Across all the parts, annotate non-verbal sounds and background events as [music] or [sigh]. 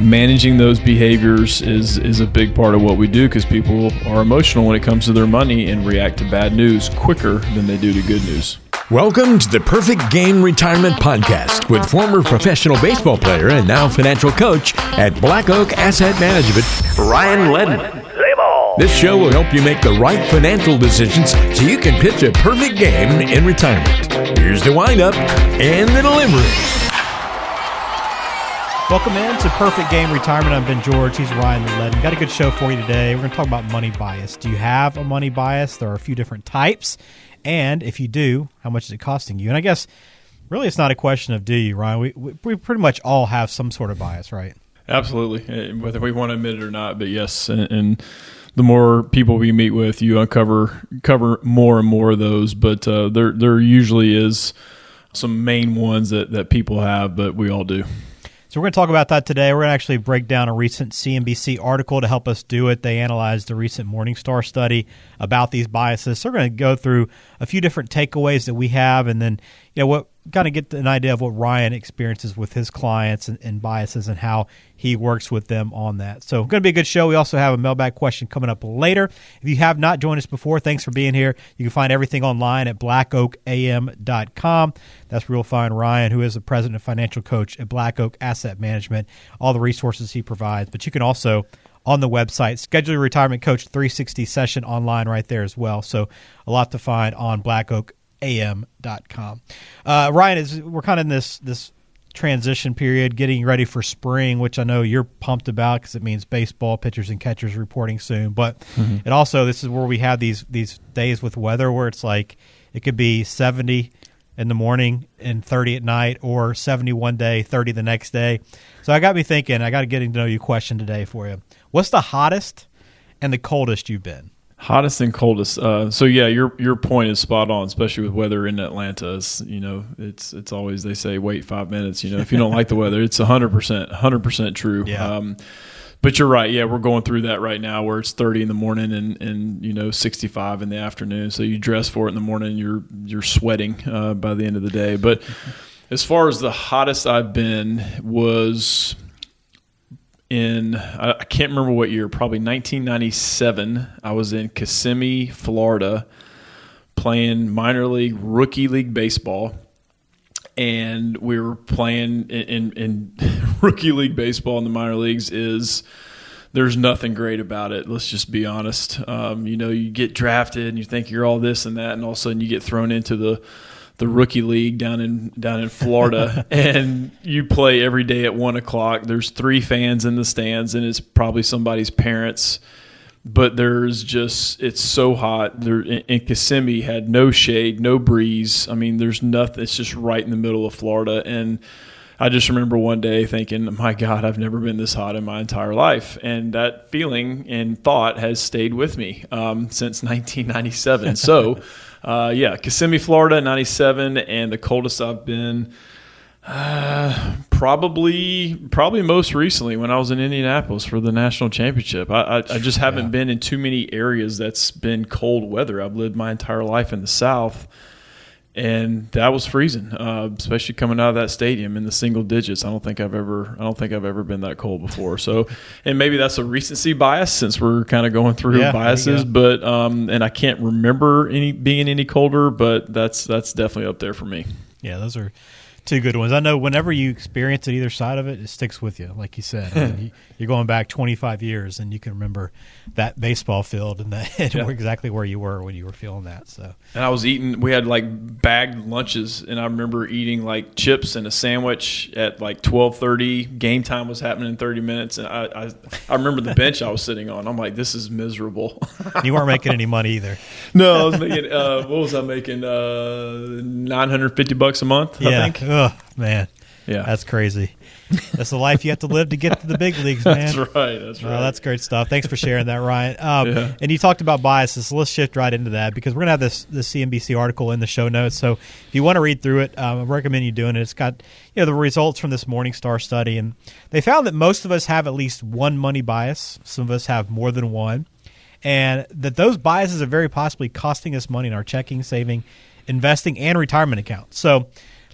managing those behaviors is is a big part of what we do because people are emotional when it comes to their money and react to bad news quicker than they do to good news. Welcome to the Perfect Game Retirement Podcast with former professional baseball player and now financial coach at Black Oak Asset Management, Ryan Ledden. This show will help you make the right financial decisions so you can pitch a perfect game in retirement. Here's the windup and the delivery. Welcome in to Perfect Game Retirement. I'm Ben George. He's Ryan Ledden. Got a good show for you today. We're going to talk about money bias. Do you have a money bias? There are a few different types. And if you do, how much is it costing you? And I guess really it's not a question of do you, Ryan. We, we, we pretty much all have some sort of bias, right? Absolutely, eh, whether we want to admit it or not. But yes, and, and the more people we meet with, you uncover cover more and more of those. But uh, there there usually is some main ones that, that people have, but we all do. So we're going to talk about that today. We're going to actually break down a recent CNBC article to help us do it. They analyzed the recent Morningstar study about these biases. So we're going to go through a few different takeaways that we have, and then you know what kind of get an idea of what Ryan experiences with his clients and, and, biases and how he works with them on that. So, going to be a good show. We also have a mailbag question coming up later. If you have not joined us before, thanks for being here. You can find everything online at blackoakam.com. That's where you'll find Ryan, who is the president and financial coach at Black Oak Asset Management, all the resources he provides. But you can also on the website. Schedule your retirement coach 360 session online right there as well. So a lot to find on Black Oak am.com. Uh, Ryan, is we're kind of in this this transition period, getting ready for spring, which I know you're pumped about because it means baseball pitchers and catchers reporting soon. But mm-hmm. it also this is where we have these these days with weather where it's like it could be 70 in the morning and 30 at night, or 70 one day, 30 the next day. So I got me thinking. I got a getting to know you question today for you. What's the hottest and the coldest you've been? Hottest and coldest. Uh, so yeah, your your point is spot on, especially with weather in Atlanta. It's, you know, it's it's always they say wait five minutes. You know, if you don't like the weather, it's hundred percent, hundred percent true. Yeah. Um, but you're right. Yeah, we're going through that right now, where it's 30 in the morning and, and you know 65 in the afternoon. So you dress for it in the morning, you're you're sweating uh, by the end of the day. But as far as the hottest I've been was in I can't remember what year, probably 1997. I was in Kissimmee, Florida, playing minor league, rookie league baseball, and we were playing in, in, in [laughs] rookie league baseball in the minor leagues. Is there's nothing great about it. Let's just be honest. Um, you know, you get drafted and you think you're all this and that, and all of a sudden you get thrown into the the rookie league down in down in Florida, [laughs] and you play every day at one o'clock. There's three fans in the stands, and it's probably somebody's parents. But there's just it's so hot. There in Kissimmee had no shade, no breeze. I mean, there's nothing. It's just right in the middle of Florida, and I just remember one day thinking, "My God, I've never been this hot in my entire life," and that feeling and thought has stayed with me um, since [laughs] 1997. So uh, yeah, Kissimmee, Florida, 97, and the coldest I've been. Uh, probably, probably most recently when I was in Indianapolis for the national championship. I, I, I just haven't yeah. been in too many areas that's been cold weather. I've lived my entire life in the South, and that was freezing, uh, especially coming out of that stadium in the single digits. I don't think I've ever, I don't think I've ever been that cold before. So, and maybe that's a recency bias since we're kind of going through yeah, biases. But, um, and I can't remember any being any colder, but that's that's definitely up there for me. Yeah, those are two good ones. I know whenever you experience it, either side of it, it sticks with you. Like you said, I mean, [laughs] you, are going back 25 years, and you can remember that baseball field and, that, [laughs] and yeah. exactly where you were when you were feeling that. So, and I was eating. We had like bagged lunches, and I remember eating like chips and a sandwich at like 12:30. Game time was happening in 30 minutes, and I I, I remember the bench I was sitting on. I'm like, this is miserable. you weren't making any money either. [laughs] no, I was making. Uh, what was I making? Uh, 950 bucks a month. Yeah. I think. Oh man, yeah, that's crazy. That's the life you have to live to get to the big leagues, [laughs] man. that's right. That's right. that's great stuff. Thanks for sharing that, Ryan. [laughs] Um, yeah. And you talked about biases, so let's shift right into that because we're gonna have this this CNBC article in the show notes. So if you want to read through it, um, I recommend you doing it. It's got you know the results from this Morningstar study, and they found that most of us have at least one money bias. Some of us have more than one, and that those biases are very possibly costing us money in our checking, saving, investing, and retirement accounts. So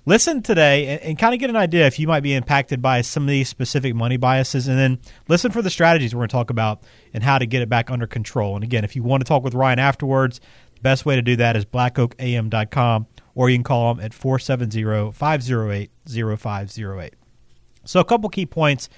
listen today and, and kind of get an idea if you might be impacted by some of these specific money biases, and then listen for the strategies we're going to talk about and how to get it back under control. And again, if you want to talk with Ryan afterwards, the best way to do that is blackoakam.com or you can call them at 470 508 0508. So, a couple key points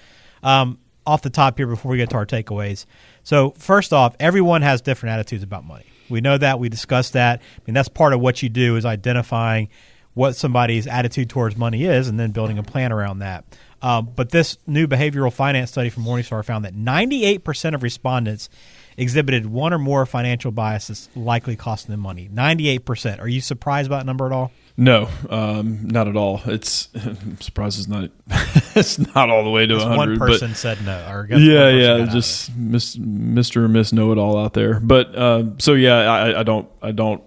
um, off the top here before we get to our takeaways. So, first off, everyone has different attitudes about money. We know that. We discussed that. I mean, that's part of what you do is identifying what somebody's attitude towards money is and then building a plan around that. Um, but this new behavioral finance study from Morningstar found that 98% of respondents exhibited one or more financial biases likely costing them money. 98%. Are you surprised by that number at all? No, um, not at all. It's [laughs] I'm surprised it's not [laughs] it's not all the way to 100. One person said no. Or yeah, yeah, just Mr. or Miss Know It All out there. But uh, so yeah, I, I don't I don't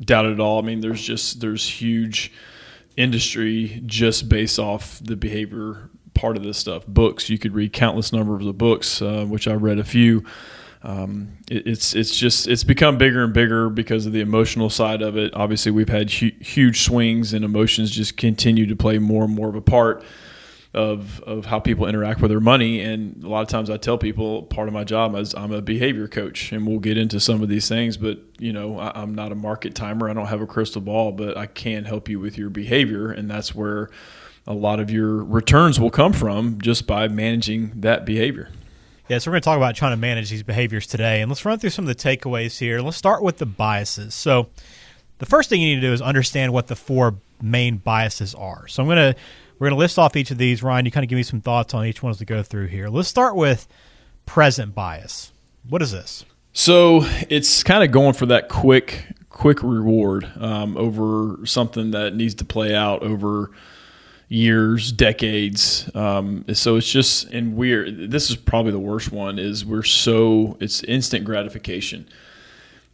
doubt it at all. I mean, there's just there's huge industry just based off the behavior part of this stuff. Books you could read countless numbers of the books, uh, which I read a few um, it, it's it's just it's become bigger and bigger because of the emotional side of it. Obviously, we've had hu- huge swings, and emotions just continue to play more and more of a part of of how people interact with their money. And a lot of times, I tell people part of my job is I'm a behavior coach, and we'll get into some of these things. But you know, I, I'm not a market timer. I don't have a crystal ball, but I can help you with your behavior, and that's where a lot of your returns will come from just by managing that behavior. Yeah, so we're going to talk about trying to manage these behaviors today, and let's run through some of the takeaways here. Let's start with the biases. So, the first thing you need to do is understand what the four main biases are. So, I'm going to we're going to list off each of these. Ryan, you kind of give me some thoughts on each one as we go through here. Let's start with present bias. What is this? So, it's kind of going for that quick quick reward um, over something that needs to play out over years, decades. Um, so it's just and we're this is probably the worst one is we're so it's instant gratification,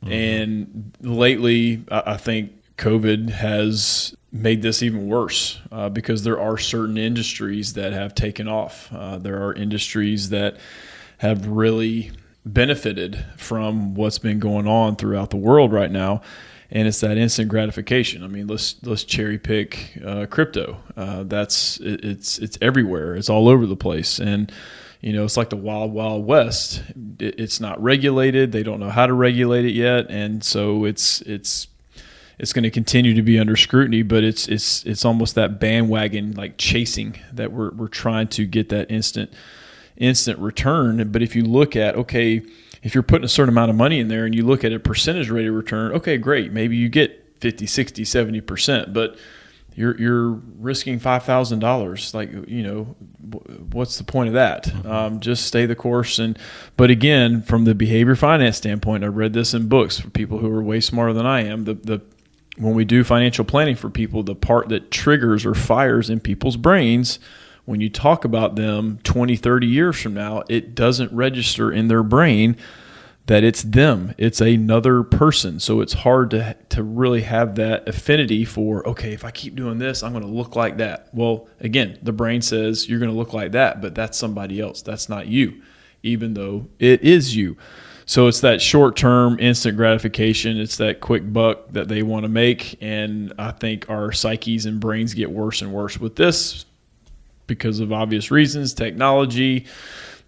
mm-hmm. and lately I, I, think COVID has made this even worse uh, because there are certain industries that have taken off. Uh, there are industries that have really benefited from what's been going on throughout the world right now and it's that instant gratification. I mean, let's let's cherry pick uh, crypto. Uh, that's it, it's it's everywhere. It's all over the place, and you know it's like the wild wild west. It, it's not regulated. They don't know how to regulate it yet, and so it's it's it's going to continue to be under scrutiny. But it's it's it's almost that bandwagon like chasing that we're we're trying to get that instant instant return. But if you look at okay if you're putting a certain amount of money in there and you look at a percentage rate of return, okay, great. Maybe you get 50, 60, 70%, but you're, you're risking $5,000. Like, you know, what's the point of that? Mm-hmm. Um, just stay the course. And, but again, from the behavior finance standpoint, I read this in books for people who are way smarter than I am. The, the, when we do financial planning for people, the part that triggers or fires in people's brains – when you talk about them 20, 30 years from now, it doesn't register in their brain that it's them. It's another person. So it's hard to to really have that affinity for, okay, if I keep doing this, I'm going to look like that. Well, again, the brain says you're going to look like that, but that's somebody else. That's not you, even though it is you. So it's that short term instant gratification. It's that quick buck that they want to make. And I think our psyches and brains get worse and worse with this because of obvious reasons, technology.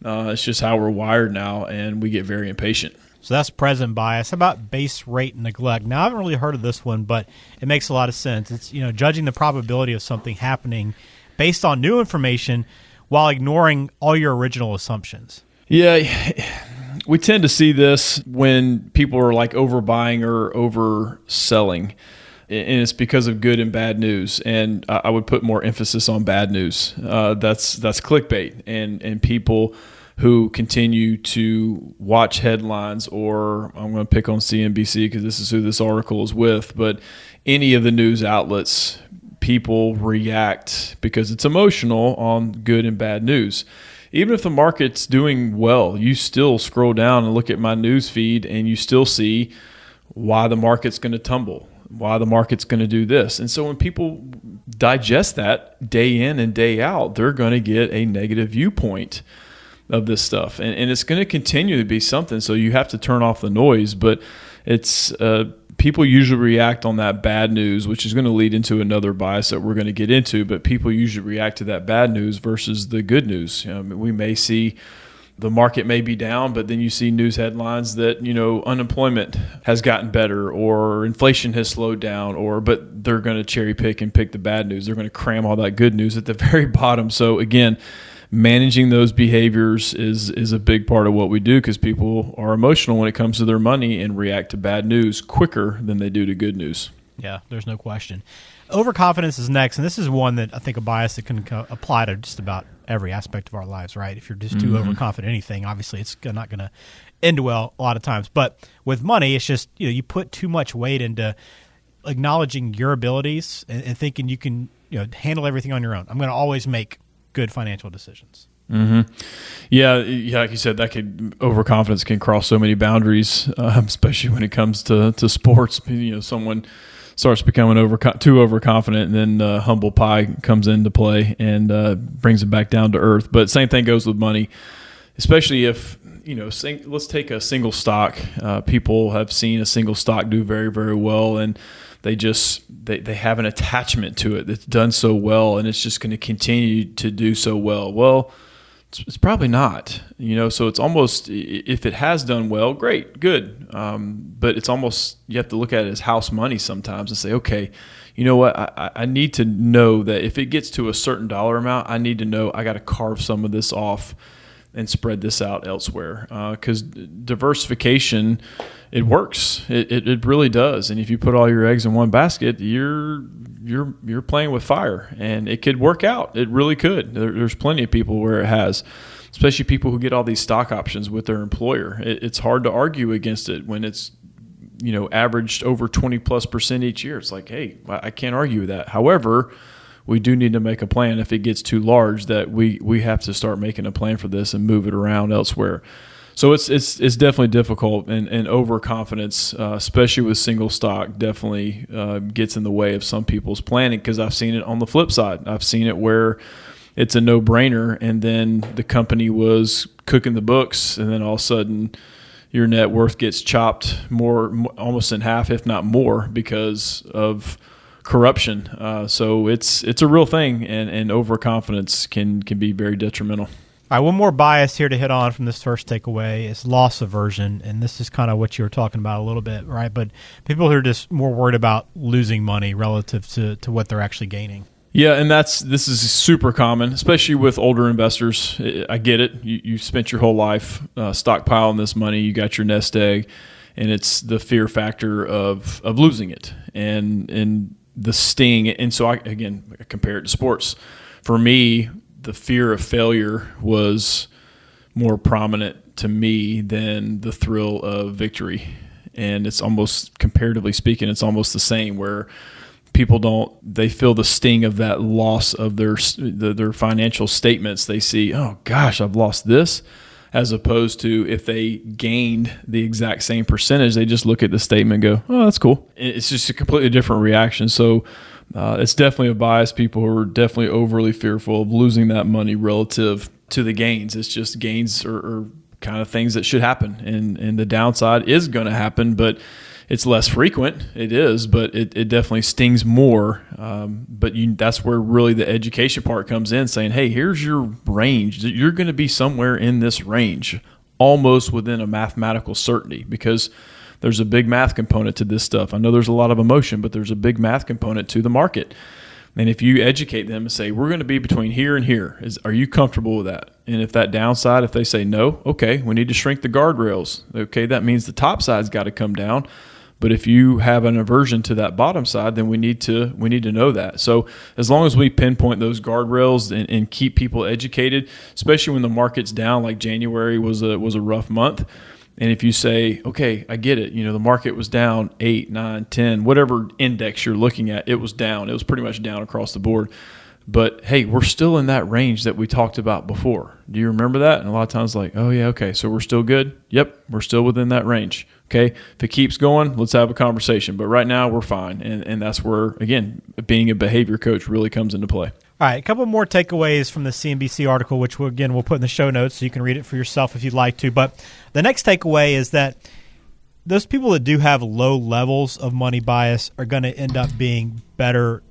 Uh, it's just how we're wired now, and we get very impatient. So that's present bias. How about base rate neglect? Now I haven't really heard of this one, but it makes a lot of sense. It's you know judging the probability of something happening based on new information while ignoring all your original assumptions. Yeah, we tend to see this when people are like overbuying or overselling and it's because of good and bad news. And I would put more emphasis on bad news. Uh, that's that's clickbait, and and people who continue to watch headlines, or I'm going to pick on CNBC because this is who this article is with, but any of the news outlets, people react because it's emotional on good and bad news. Even if the market's doing well, you still scroll down and look at my news feed, and you still see why the market's going to tumble why the market's going to do this. And so when people digest that day in and day out, they're going to get a negative viewpoint of this stuff. And, and it's going to continue to be something. So you have to turn off the noise. But it's uh, people usually react on that bad news, which is going to lead into another bias that we're going to get into. But people usually react to that bad news versus the good news. You know, we may see the market may be down, but then you see news headlines that you know unemployment has gotten better or inflation has slowed down, or but they're going to cherry pick and pick the bad news. They're going to cram all that good news at the [laughs] very bottom. So again, managing those behaviors is is a big part of what we do because people are emotional when it comes to their money and react to bad news quicker than they do to good news. Yeah, there's no question. Overconfidence is next, and this is one that I think a bias that can co- apply to just about every aspect of our lives, right? If you're just too mm-hmm. overconfident anything, obviously it's not going to end well a lot of times. But with money, it's just you know you put too much weight into acknowledging your abilities and, and thinking you can you know handle everything on your own. I'm going to always make good financial decisions. Mm-hmm. Yeah, yeah, like you said, that could overconfidence can cross so many boundaries, um, [laughs] especially when it comes to to sports. You know, someone starts becoming over too overconfident, and then uh, humble pie comes into play and uh, brings it back down to earth. But same thing goes with money, especially if you know. Sing, let's take a single stock. Uh, people have seen a single stock do very very well, and they just they, they have an attachment to it that's done so well, and it's just going to continue to do so well. Well it's, it's, probably not, you know. So it's almost if it has done well, great, good. Um, but it's almost you have to look at it as house money sometimes and say, okay, you know what? I, I need to know that if it gets to a certain dollar amount, I need to know I got to carve some of this off and spread this out elsewhere because uh, diversification it works. It, it, it, really does. And if you put all your eggs in one basket you're you're you're playing with fire. And it could work out. It really could. There, there's plenty of people where it has especially people who get all these stock options with their employer. It, it's hard to argue against it when it's you know averaged over 20 plus percent each year. It's like hey i can't argue with that. However we do need to make a plan if it gets too large that we we have to start making a plan for this and move it around elsewhere. So it's it's it's definitely difficult and, and overconfidence, uh, especially with single stock, definitely uh, gets in the way of some people's planning because I've seen it on the flip side. I've seen it where it's a no brainer, and then the company was cooking the books, and then all of a sudden your net worth gets chopped more, almost in half, if not more, because of corruption. Uh, so it's it's a real thing, and, and overconfidence can can be very detrimental. All right, one more bias here to hit on from this first takeaway is loss aversion, and this is kind of what you were talking about a little bit, right? But people who are just more worried about losing money relative to, to what they're actually gaining. Yeah, and that's this is super common, especially with older investors. I get it. You, you spent your whole life uh, stockpiling this money. You got your nest egg, and it's the fear factor of of losing it. And and the sting. And so I again I compare it to sports. For me, the fear of failure was more prominent to me than the thrill of victory. And it's almost comparatively speaking, it's almost the same where people don't they feel the sting of that loss of their their financial statements. They see, oh gosh, I've lost this as opposed to if they gained the exact same percentage, they just look at the statement and go, oh, that's cool. It's just a completely different reaction. So uh, it's definitely a bias. People who are definitely overly fearful of losing that money relative to the gains. It's just gains are, are kind of things that should happen, and and the downside is going to happen, but it's less frequent. It is, but it, it definitely stings more. Um, but you, that's where really the education part comes in, saying, "Hey, here's your range. You're going to be somewhere in this range, almost within a mathematical certainty, because." There's a big math component to this stuff. I know there's a lot of emotion, but there's a big math component to the market. And if you educate them and say, we're going to be between here and here, is, are you comfortable with that? And if that downside, if they say no, okay, we need to shrink the guardrails. Okay, that means the top side's got to come down. But if you have an aversion to that bottom side, then we need to we need to know that. So as long as we pinpoint those guardrails and, and keep people educated, especially when the market's down, like January was a was a rough month. And if you say, okay, I get it, you know, the market was down eight, nine, 10, whatever index you're looking at, it was down. It was pretty much down across the board. But hey, we're still in that range that we talked about before. Do you remember that? And a lot of times, like, oh, yeah, okay, so we're still good. Yep, we're still within that range. Okay, if it keeps going, let's have a conversation. But right now, we're fine. And, and that's where, again, being a behavior coach really comes into play. All right, a couple more takeaways from the CNBC article, which we'll, again we'll put in the show notes so you can read it for yourself if you'd like to. But the next takeaway is that those people that do have low levels of money bias are going to end up being better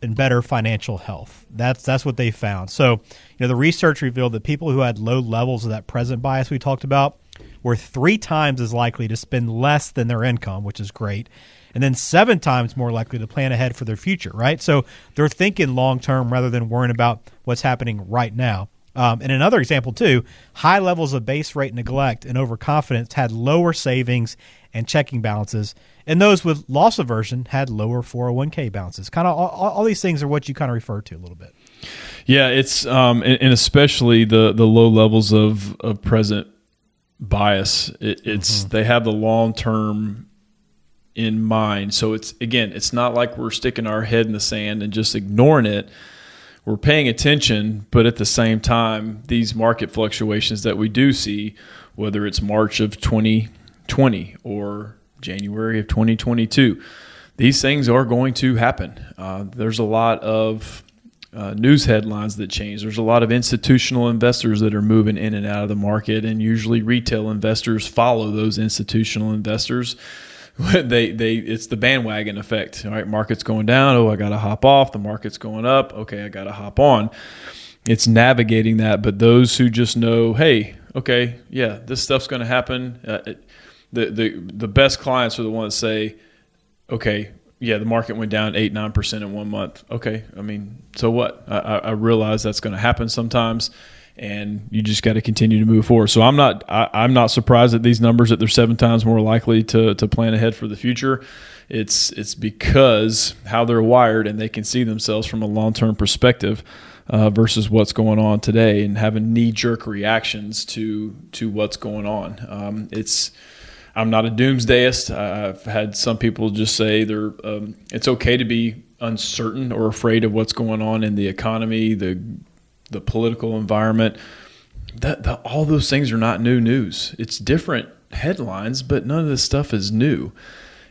and better financial health. That's that's what they found. So, you know, the research revealed that people who had low levels of that present bias we talked about were three times as likely to spend less than their income, which is great, and then seven times more likely to plan ahead for their future. Right. So they're thinking long term rather than worrying about what's happening right now. Um, and another example, too, high levels of base rate neglect and overconfidence had lower savings and checking balances, and those with loss aversion had lower 401k balances. Kind of all, all these things are what you kind of refer to a little bit. Yeah, it's um, and, and, especially the the low levels of, of present bias. It, it's mm-hmm. they have the long term in mind. So it's again, it's not like we're sticking our head in the sand and just ignoring it we're paying attention, but at the same time, these market fluctuations that we do see, whether it's March of 2020 or January of 2022, these things are going to happen. Uh, there's a lot of uh, news headlines that change. There's a lot of institutional investors that are moving in and out of the market, and usually retail investors follow those institutional investors [laughs] they they it's the bandwagon effect. All right, market's going down. Oh, I got to hop off. The market's going up. Okay, I got to hop on. It's navigating that. But those who just know, hey, okay, yeah, this stuff's going to happen. Uh, it, the the the best clients are the ones that say, okay, yeah, the market went down eight nine percent in one month. Okay, I mean, so what? I, I realize that's going to happen sometimes and you just got to continue to move forward. So I'm not I, am not surprised at these numbers that they're seven times more likely to to plan ahead for the future. It's it's because how they're wired and they can see themselves from a long term perspective. Uh, versus what's going on today and having knee jerk reactions to to what's going on. Um, it's I'm not a doomsdayist. I've had some people just say they're um, it's okay to be uncertain or afraid of what's going on in the economy, the the political environment. That, that all those things are not new news. It's different headlines, but none of this stuff is new.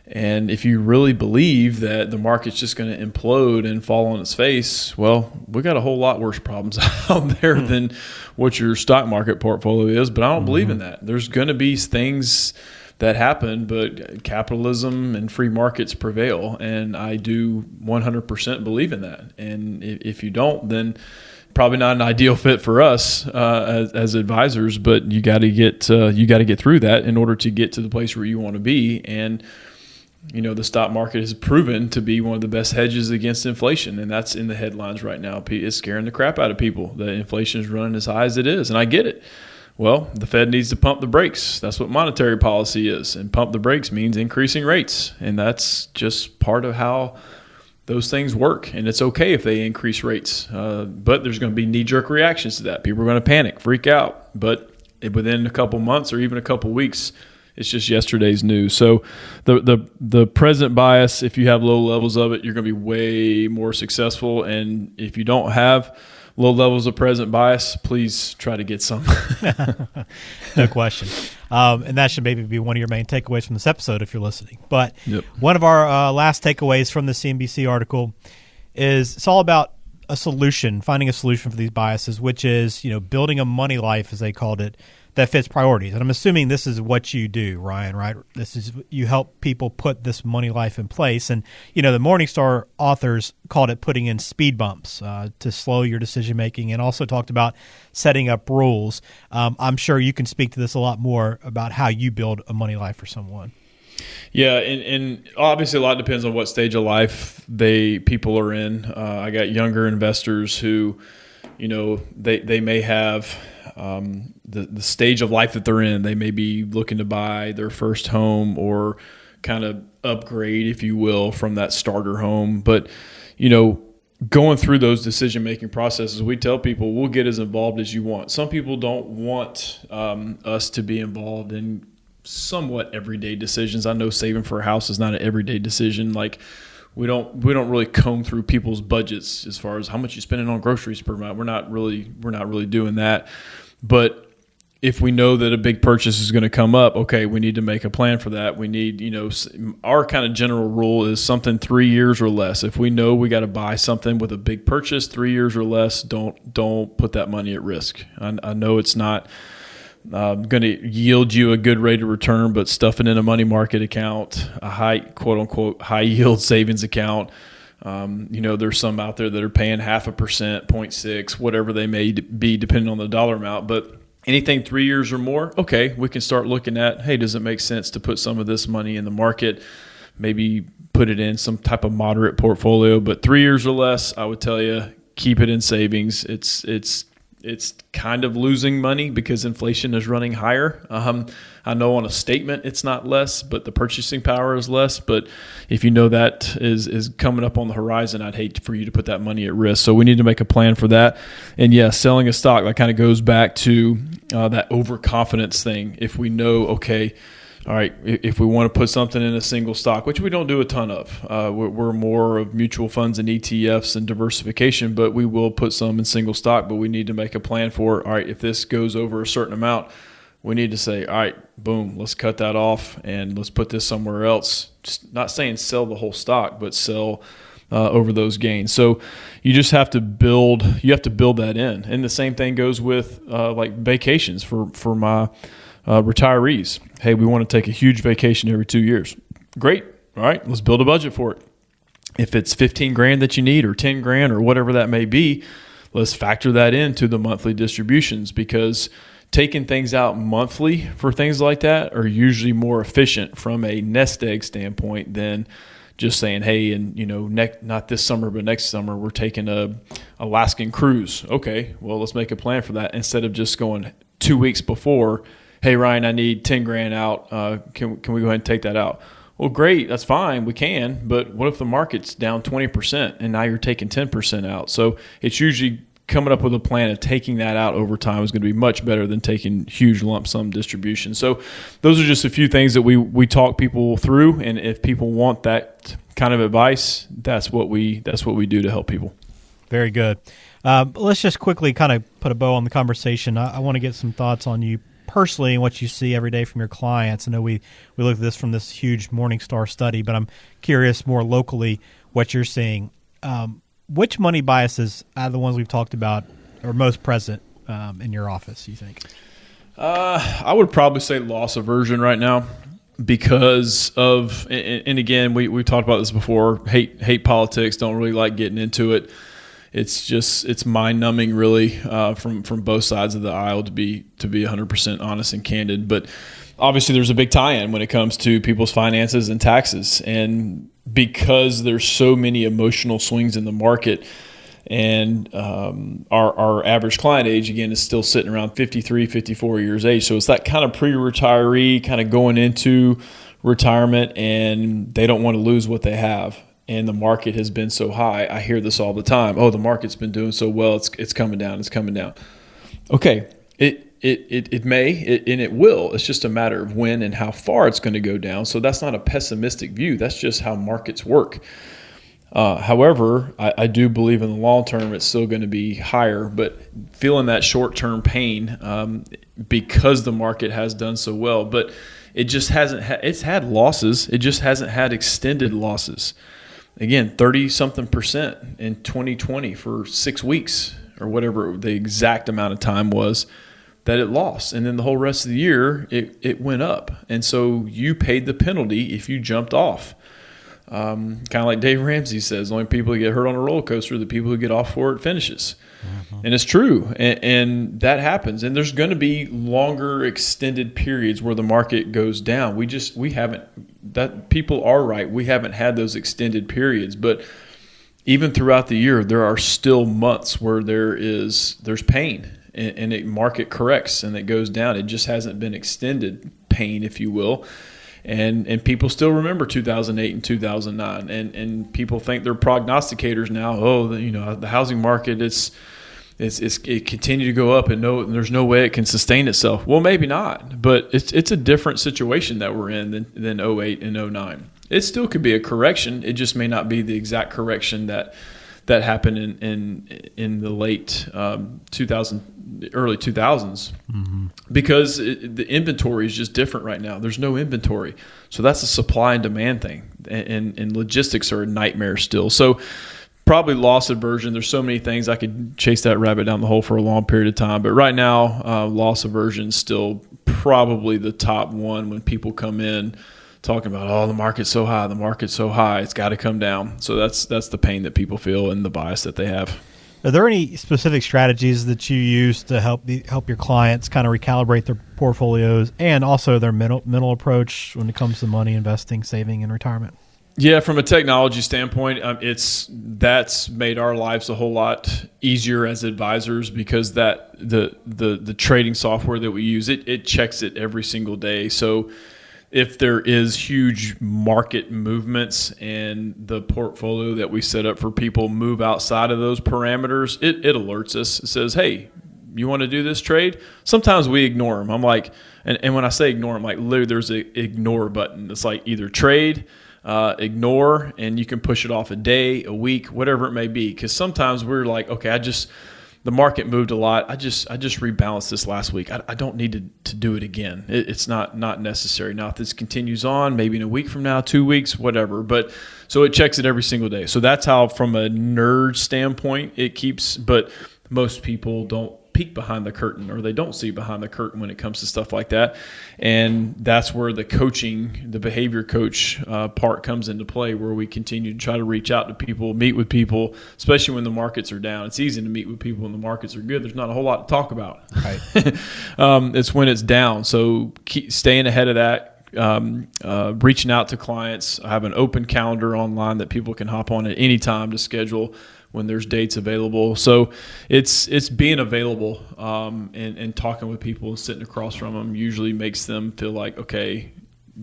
And if you really believe that the market's just going to implode and fall on its face, well, we got a whole lot worse problems [laughs] out there hmm. than what your stock market portfolio is. But I don't mm-hmm. believe in mm-hmm. that. There's going to be things that happen, but capitalism and free markets prevail. And I do 100% believe in that. And if you don't, then probably not an ideal fit for us uh, as, as, advisors, but you got to get uh, you got to get through that in order to get to the place where you want to be. And you know, the stock market has proven to be one of the best hedges against inflation, and that's in the headlines right now. It's scaring the crap out of people that inflation is running as high as it is, and I get it. Well, the Fed needs to pump the brakes. That's what monetary policy is, and pump the brakes means increasing rates, and that's just part of how those things work and it's okay if they increase rates. Uh, but there's going to be knee-jerk reactions to that. People are going to panic freak out. But within a couple months or even a couple weeks it's just yesterday's news. So the, the the present bias if you have low levels of it you're going to be way more successful. And if you don't have low levels of present bias, please try to get some. [laughs] no question. Um, and that should maybe be one of your main takeaways from this episode if you're listening. But yep. one of our uh, last takeaways from the CNBC article is it's all about a solution, finding a solution for these biases, which is you know building a money life, as they called it, that fits priorities. And I'm assuming this is what you do, Ryan, right? This is you help people put this money life in place. And, you know, the Morningstar authors called it putting in speed bumps uh, to slow your decision making and also talked about setting up rules. Um, I'm sure you can speak to this a lot more about how you build a money life for someone. Yeah, and, and, obviously a lot depends on what stage of life they people are in. Uh, I got younger investors who, you know, they they may have um, the the stage of life that they're in. They may be looking to buy their first home or kind of upgrade, if you will, from that starter home. But you know, going through those decision making processes, we tell people we'll get as involved as you want. Some people don't want um, us to be involved in somewhat everyday decisions. I know saving for a house is not an everyday decision. Like we don't we don't really comb through people's budgets as far as how much you're spending on groceries per month. We're not really we're not really doing that. But if we know that a big purchase is going to come up, okay, we need to make a plan for that. We need, you know, our kind of general rule is something three years or less. If we know we got to buy something with a big purchase, three years or less, don't don't put that money at risk. I, I know it's not uh, going to yield you a good rate of return, but stuffing in a money market account, a high quote unquote high yield [laughs] savings account. Um, you know, there's some out there that are paying half a percent, 0.6, whatever they may be, depending on the dollar amount. But anything three years or more, okay, we can start looking at hey, does it make sense to put some of this money in the market? Maybe put it in some type of moderate portfolio. But three years or less, I would tell you, keep it in savings. It's it's it's kind of losing money because inflation is running higher. Um, I know on a statement it's not less, but the purchasing power is less. But if you know that is is coming up on the horizon, I'd hate for you to put that money at risk. So we need to make a plan for that. And yeah, selling a stock that kind of goes back to uh, that overconfidence thing. If we know, okay all right, if we want to put something in a single stock, which we don't do a ton of, uh, we're more of mutual funds and ETFs and diversification, but we will put some in single stock. But we need to make a plan for, it. all right, if this goes over a certain amount, we need to say, all right, boom, let's cut that off and let's put this somewhere else. Just not saying sell the whole stock, but sell uh, over those gains. So you just have to build. You have to build that in, and the same thing goes with uh, like vacations for for my uh, retirees. Hey, we want to take a huge vacation every two years. Great. All right, let's build a budget for it. If it's 15 grand that you need or 10 grand or whatever that may be, let's factor that into the monthly distributions because taking things out monthly for things like that are usually more efficient from a nest egg standpoint than just saying, hey, and you know, not this summer, but next summer, we're taking a Alaskan cruise. Okay, well, let's make a plan for that instead of just going two weeks before hey Ryan, I need ten grand out. Uh, can can we go ahead and take that out? Well, great, that's fine, we can. But what if the market's down twenty percent and now you're taking ten percent out? So it's usually coming up with a plan of taking that out over time is going to be much better than taking huge lump sum distribution. So those are just a few things that we we talk people through, and if people want that kind of advice, that's what we that's what we do to help people. Very good. Uh, let's just quickly kind of put a bow on the conversation. I, I want to get some thoughts on you personally and what you see every day from your clients. I know we, we look at this from this huge Morningstar study, but I'm curious more locally what you're seeing. Um, which money biases out of the ones we've talked about are most present um, in your office, you think? Uh, I would probably say loss aversion right now because of, and, again, we, we talked about this before, hate, hate politics, don't really like getting into it it's just it's mind numbing really uh, from from both sides of the aisle to be to be 100% honest and candid. But obviously there's a big tie-in when it comes to people's finances and taxes. And because there's so many emotional swings in the market and um, our, our average client age again is still sitting around 53 54 years age. So it's that kind of pre-retiree kind of going into retirement and they don't want to lose what they have and the market has been so high. I hear this all the time. Oh, the market's been doing so well. It's it's coming down. It's coming down. Okay, it it it, it may it, and it will. It's just a matter of when and how far it's going to go down. So that's not a pessimistic view. That's just how markets work. Uh, however, I, I, do believe in the long term it's still going to be higher, but feeling that short term pain um, because the market has done so well, but it just hasn't. Ha- it's had losses. It just hasn't had extended losses again 30 something percent in 2020 for six weeks or whatever the exact amount of time was that it lost. And then the whole rest of the year it, it went up. And so you paid the penalty if you jumped off um, kind of like Dave Ramsey says, the only people who get hurt on a roller coaster are the people who get off before it finishes. Mm-hmm. And it's true. And, and that happens. And there's going to be longer extended periods where the market goes down. We just, we haven't, that people are right. We haven't had those extended periods. But even throughout the year, there are still months where there is, there's pain and, and it market corrects and it goes down. It just hasn't been extended pain, if you will and and people still remember 2008 and 2009 and and people think they're prognosticators now. Oh the, you know the housing market is it's, it's it continue to go up and no there's no way it can sustain itself. Well maybe not but it's it's a different situation that we're in than than 08 and 09 it still could be a correction. It just may not be the exact correction that that happened in in in the late um, 2000 early 2000s mm-hmm. because it, the inventory is just different right now. There's no inventory. So that's a supply and demand thing. And, and, and logistics are a nightmare still. So probably loss aversion. There's so many things. I could chase that rabbit down the hole for a long period of time, but right now, uh, loss aversion is still probably the top one when people come in talking about oh the market's so high, the market's so high, it's got to come down. So that's that's the pain that people feel and the bias that they have. Are there any specific strategies that you use to help the, help your clients kind of recalibrate their portfolios and also their mental mental approach when it comes to money investing, saving, and retirement? Yeah, from a technology standpoint, um, it's that's made our lives a whole lot easier as advisors because that the the the trading software that we use it it checks it every single day. So if there is huge market movements and the portfolio that we set up for people move outside of those parameters, it, it alerts us. It says, "Hey, you want to do this trade?" Sometimes we ignore them. I'm like, and, and when I say ignore, I'm like, literally, there's an ignore button. It's like either trade uh, ignore, and you can push it off a day, a week, whatever it may be. Because sometimes we're like, okay, I just the market moved a lot. I just I just rebalanced this last week. I, I don't need to, to do it again. It, it's not not necessary. Now if this continues on, maybe in a week from now, two weeks, whatever. But so it checks it every single day. So that's how, from a nerd standpoint, it keeps. But most people don't peek behind the curtain or they don't see behind the curtain when it comes to stuff like that. And that's where the coaching, the behavior coach uh, part comes into play, where we continue to try to reach out to people, meet with people, especially when the markets are down. It's easy to meet with people when the markets are good. There's not a whole lot to talk about. Right. [laughs] um, it's when it's down. So keep staying ahead of that. Um, uh, reaching out to clients. I have an open calendar online that people can hop on at any time to schedule when there's dates available. So it's it's being available um, and, and talking with people and sitting across from them usually makes them feel like okay,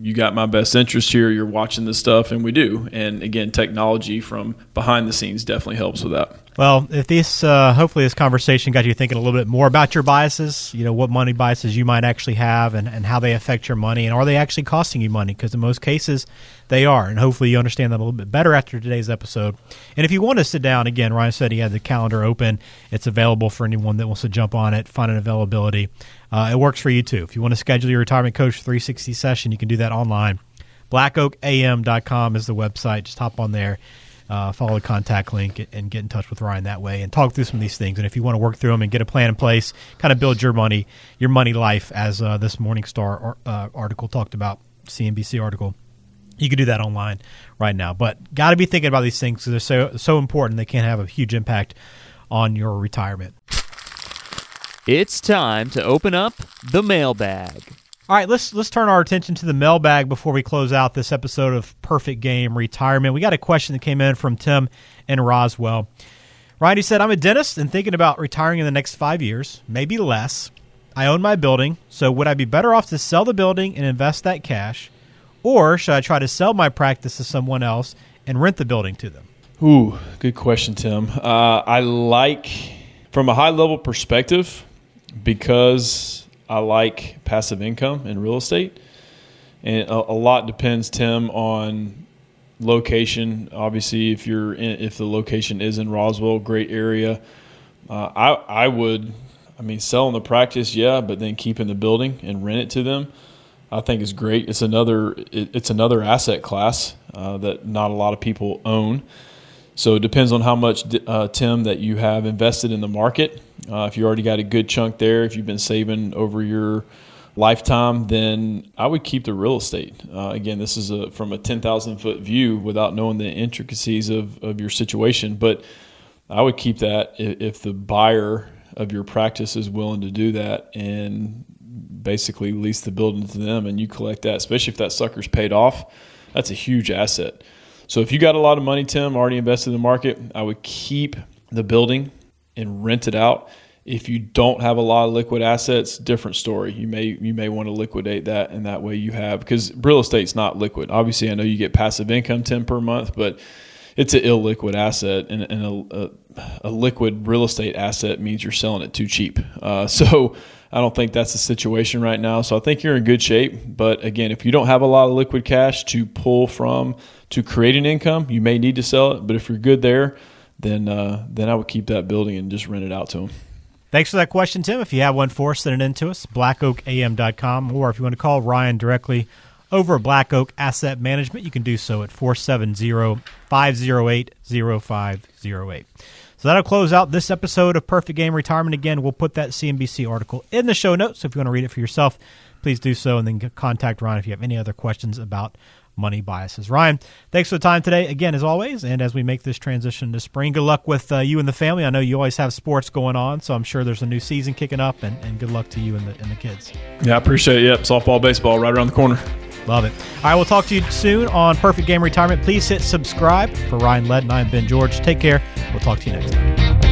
you got my best interest here. You're watching this stuff, and we do. And again, technology from behind the scenes definitely helps with that. Well, if this, uh, hopefully, this conversation got you thinking a little bit more about your biases, you know, what money biases you might actually have and, and how they affect your money, and are they actually costing you money? Because in most cases, they are. And hopefully, you understand that a little bit better after today's episode. And if you want to sit down, again, Ryan said he had the calendar open. It's available for anyone that wants to jump on it, find an availability. Uh, it works for you too. If you want to schedule your retirement coach 360 session, you can do that online. BlackOakAM.com is the website. Just hop on there uh, follow the contact link and get in touch with Ryan that way and talk through some of these things. And if you want to work through them and get a plan in place, kind of build your money, your money life, as uh, this Morningstar uh, article talked about, CNBC article. You can do that online right now, but got to be thinking about these things because they're so so important. They can have a huge impact on your retirement. It's time to open up the mailbag. All right, let's let's turn our attention to the mailbag before we close out this episode of Perfect Game Retirement. We got a question that came in from Tim and Roswell. Ryan, he said, I'm a dentist and thinking about retiring in the next five years, maybe less. I own my building, so would I be better off to sell the building and invest that cash, or should I try to sell my practice to someone else and rent the building to them? Ooh, good question, Tim. Uh, I like, from a high level perspective, because I like passive income in real estate, and a, a lot depends, Tim, on location. Obviously, if you're in, if the location is in Roswell, great area. Uh, I I would, I mean, selling the practice, yeah, but then keeping the building and rent it to them. I think is great. It's another it, it's another asset class uh, that not a lot of people own. So it depends on how much, uh, Tim, that you have invested in the market. Uh, if you already got a good chunk there, if you've been saving over your lifetime, then I would keep the real estate. Uh, again, this is a, from a 10,000 foot view without knowing the intricacies of, of your situation. But I would keep that if, if the buyer of your practice is willing to do that and basically lease the building to them and you collect that, especially if that sucker's paid off. That's a huge asset. So if you got a lot of money, Tim, already invested in the market, I would keep the building and rent it out. If you don't have a lot of liquid assets, different story. You may you may want to liquidate that, and that way you have because real estate's not liquid. Obviously, I know you get passive income, ten per month, but it's an illiquid asset, and, and a, a, a, liquid real estate asset means you're selling it too cheap. Uh, so I don't think that's the situation right now. So I think you're in good shape. But again, if you don't have a lot of liquid cash to pull from to create an income, you may need to sell it. But if you're good there, then uh, then I would keep that building and just rent it out to them. Thanks for that question, Tim. If you have one for us, send it in to us, blackoakam.com, or if you want to call Ryan directly over at Black Oak Asset Management. You can do so at 470 508 0508. So that'll close out this episode of Perfect Game Retirement. Again, we'll put that CNBC article in the show notes. So if you want to read it for yourself, please do so and then contact Ryan if you have any other questions about money biases. Ryan, thanks for the time today, again, as always. And as we make this transition to spring, good luck with uh, you and the family. I know you always have sports going on, so I'm sure there's a new season kicking up, and, and good luck to you and the, and the kids. Yeah, I appreciate it. Yep, softball, baseball, right around the corner. Love it. All right, we'll talk to you soon on Perfect Game Retirement. Please hit subscribe. For Ryan Ledden, I'm Ben George. Take care. We'll talk to you next time.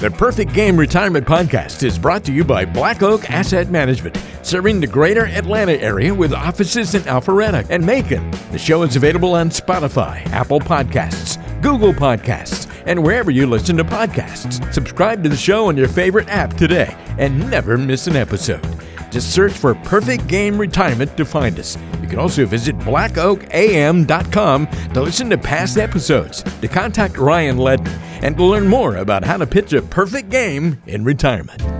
The Perfect Game Retirement Podcast is brought to you by Black Oak Asset Management, serving the greater Atlanta area with offices in Alpharetta and Macon. The show is available on Spotify, Apple Podcasts, Google Podcasts, and wherever you listen to podcasts. Subscribe to the show on your favorite app today and never miss an episode. Just search for Perfect Game Retirement to find us. You can also visit blackoakam.com to listen to past episodes, to contact Ryan Ledden, and to learn more about how to pitch a perfect game in retirement.